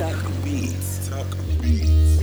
Talk Beats. Talk Beats.